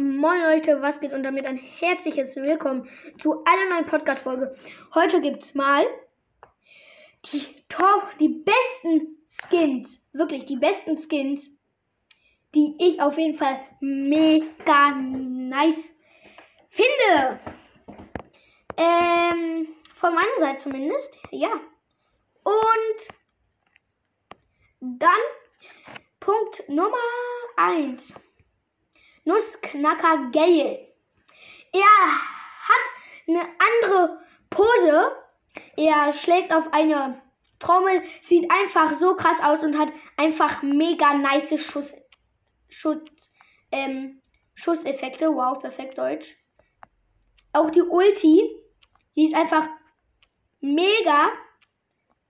Moin Leute, was geht und damit ein herzliches Willkommen zu einer neuen Podcast-Folge. Heute gibt's mal die Top, die besten Skins, wirklich die besten Skins, die ich auf jeden Fall mega nice finde. Ähm, von meiner Seite zumindest, ja. Und dann Punkt Nummer 1. Nussknacker Gale. Er hat eine andere Pose. Er schlägt auf eine Trommel, sieht einfach so krass aus und hat einfach mega nice Schuss, Schuss, ähm, Schusseffekte. Wow, perfekt Deutsch. Auch die Ulti, die ist einfach mega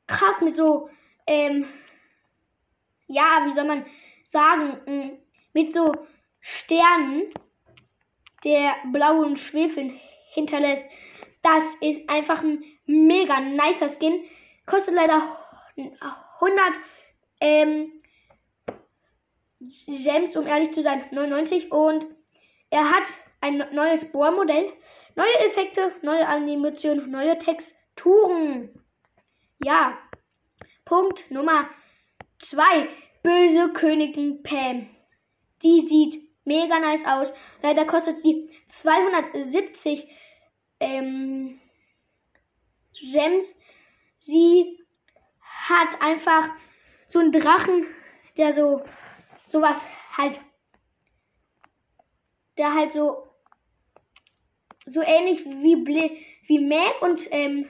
krass mit so, ähm, ja, wie soll man sagen, mm, mit so Sternen, der blauen Schwefel hinterlässt. Das ist einfach ein mega nicer Skin. Kostet leider 100 ähm, Gems, um ehrlich zu sein, 99. Und er hat ein neues Bohrmodell, neue Effekte, neue Animationen, neue Texturen. Ja. Punkt Nummer 2. Böse Königin Pam. Die sieht mega nice aus. Leider kostet sie 270 ähm, Gems. Sie hat einfach so einen Drachen, der so sowas halt, der halt so so ähnlich wie Ble wie Mac und ähm,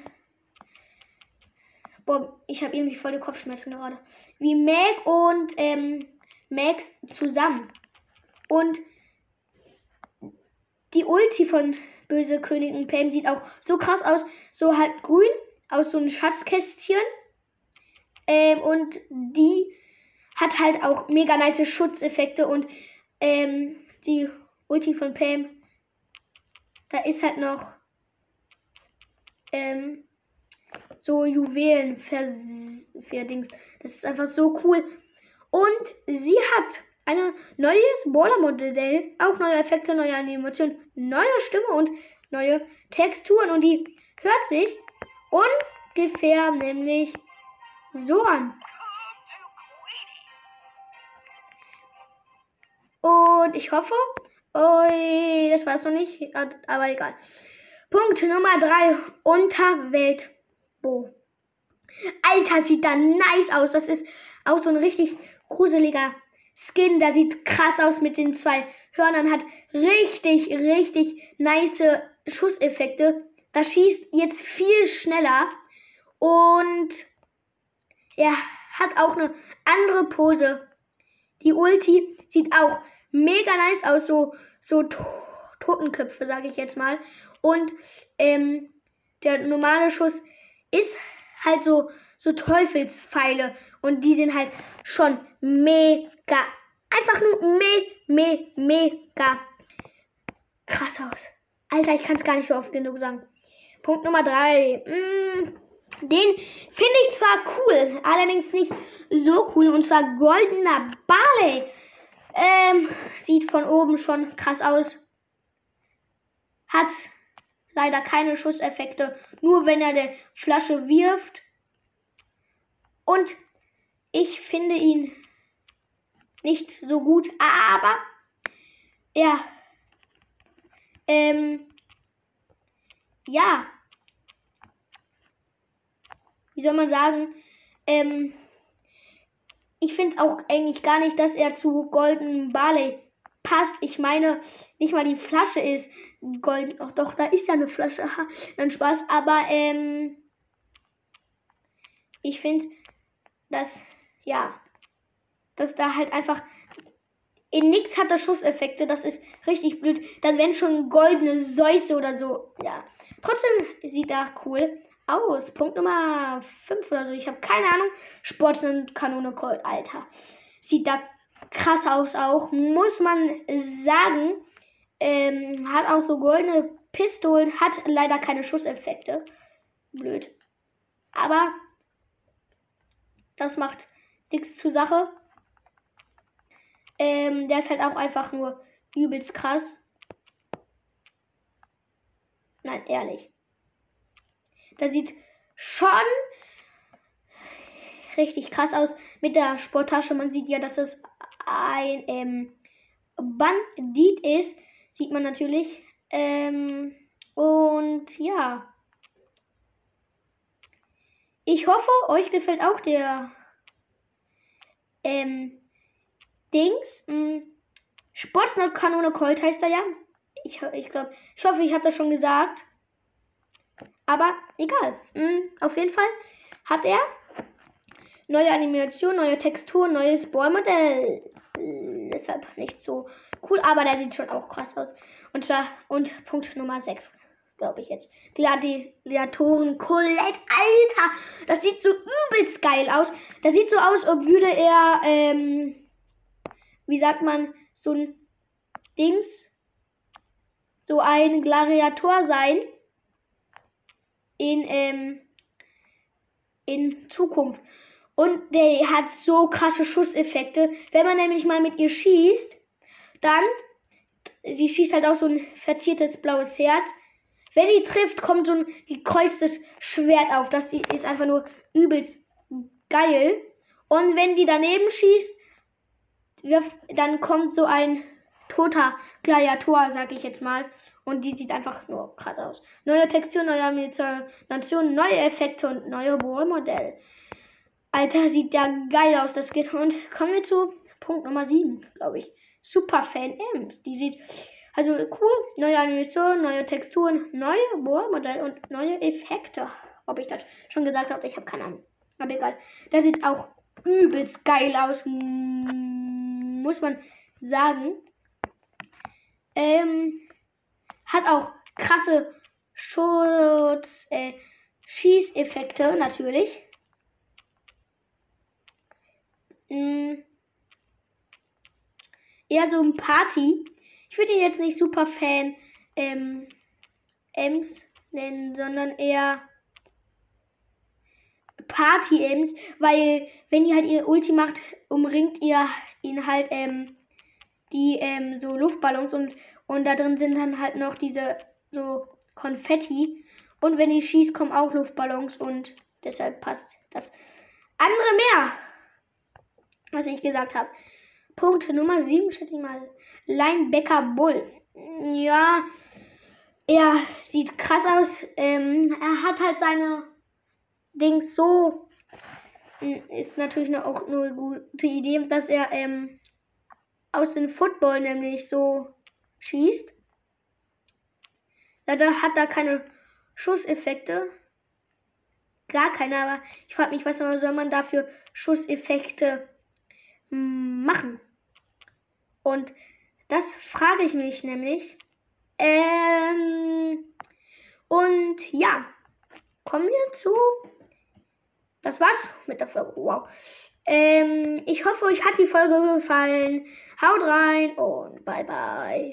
boah, ich habe irgendwie voll die Kopfschmerzen gerade. Wie Mac und ähm, Max zusammen. Und die Ulti von Böse Königin Pam sieht auch so krass aus. So halt grün, aus so einem Schatzkästchen. Ähm, und die hat halt auch mega nice Schutzeffekte. Und ähm, die Ulti von Pam, da ist halt noch ähm, so Juwelen verdings. Das ist einfach so cool. Und sie hat ein neues Baller-Modell, auch neue Effekte, neue Animationen, neue Stimme und neue Texturen. Und die hört sich ungefähr nämlich so an. Und ich hoffe, oi, das war es noch nicht, aber egal. Punkt Nummer 3, Unterweltbo. Alter, sieht da nice aus. Das ist auch so ein richtig gruseliger Skin. Der sieht krass aus mit den zwei Hörnern. Hat richtig, richtig nice Schusseffekte. Das schießt jetzt viel schneller. Und er hat auch eine andere Pose. Die Ulti sieht auch mega nice aus. So, so to Totenköpfe, sage ich jetzt mal. Und ähm, der normale Schuss ist halt so, so Teufelspfeile. Und die sind halt schon mega, einfach nur me, me, mega krass aus. Alter, ich kann es gar nicht so oft genug sagen. Punkt Nummer 3. Mm, den finde ich zwar cool, allerdings nicht so cool. Und zwar goldener Barley. Ähm, sieht von oben schon krass aus. Hat leider keine Schusseffekte, nur wenn er die Flasche wirft. Und ich finde ihn nicht so gut, aber ja, ähm, ja, wie soll man sagen, ähm, ich finde auch eigentlich gar nicht, dass er zu Golden Barley passt. Ich meine, nicht mal die Flasche ist golden. Ach doch, da ist ja eine Flasche. Ha, dann Spaß. Aber ähm, ich finde, dass ja, dass da halt einfach in nichts hat er Schusseffekte. Das ist richtig blöd. Dann wenn schon goldene Säuse oder so. Ja, trotzdem sieht er cool aus. Punkt Nummer 5 oder so. Ich habe keine Ahnung. Sportkanone Cold, Alter. Sieht da krass aus auch. Muss man sagen. Ähm, hat auch so goldene Pistolen. Hat leider keine Schusseffekte. Blöd. Aber das macht nichts zur Sache. Ähm, der ist halt auch einfach nur übelst krass. Nein, ehrlich. Das sieht schon richtig krass aus mit der Sporttasche. Man sieht ja, dass es ein ähm, Bandit ist. Sieht man natürlich. Ähm, und ja. Ich hoffe, euch gefällt auch der ähm, Dings. Hm, Sportsnot-Kanone Colt heißt er ja. Ich, ich glaube, ich hoffe, ich habe das schon gesagt. Aber egal. Hm, auf jeden Fall hat er neue Animation, neue Textur, neues Bohrmodell. Deshalb nicht so cool, aber der sieht schon auch krass aus. Und, und Punkt Nummer 6, glaube ich jetzt. Gladiatoren Colette, Alter! Das sieht so übelst geil aus. Das sieht so aus, als würde er, ähm, wie sagt man, so ein Dings, so ein Gladiator sein. In, ähm, in Zukunft. Und der hat so krasse Schusseffekte. Wenn man nämlich mal mit ihr schießt, dann, sie schießt halt auch so ein verziertes blaues Herz. Wenn die trifft, kommt so ein gekreuztes Schwert auf. Das ist einfach nur übelst geil. Und wenn die daneben schießt, dann kommt so ein toter Gladiator, sag ich jetzt mal. Und die sieht einfach nur krass aus. Neue Textur, neue Animation, neue Effekte und neue Bohrmodell. Alter, sieht ja geil aus, das geht. Und kommen wir zu Punkt Nummer 7, glaube ich. Superfan Ems. Die sieht also cool. Neue Animation, neue Texturen, neue Bohrmodell und neue Effekte. Ob ich das schon gesagt habe, ich habe keine Ahnung. Aber egal. Der sieht auch übelst geil aus. Muss man sagen. Ähm, hat auch krasse Schutz, äh, Schießeffekte natürlich. mh, mm, eher so ein Party. Ich würde ihn jetzt nicht super Fan ähm, Ems nennen, sondern eher Party Ems, weil wenn ihr halt ihr Ulti macht, umringt ihr ihn halt ähm, die ähm, so Luftballons und und da drin sind dann halt noch diese so Konfetti und wenn ihr schießt, kommen auch Luftballons und deshalb passt das andere mehr was ich gesagt habe. Punkt Nummer 7, schätze ich mal. Linebacker Bull. Ja, er sieht krass aus. Ähm, er hat halt seine Dings so. Ist natürlich auch nur eine gute Idee, dass er ähm, aus dem Football nämlich so schießt. Leider hat er keine Schusseffekte. Gar keine, aber ich frage mich, was soll man dafür Schusseffekte machen? Und das frage ich mich nämlich. Ähm, und ja, kommen wir zu. Das war's mit der Folge. Wow. Ähm, ich hoffe, euch hat die Folge gefallen. Haut rein und bye bye.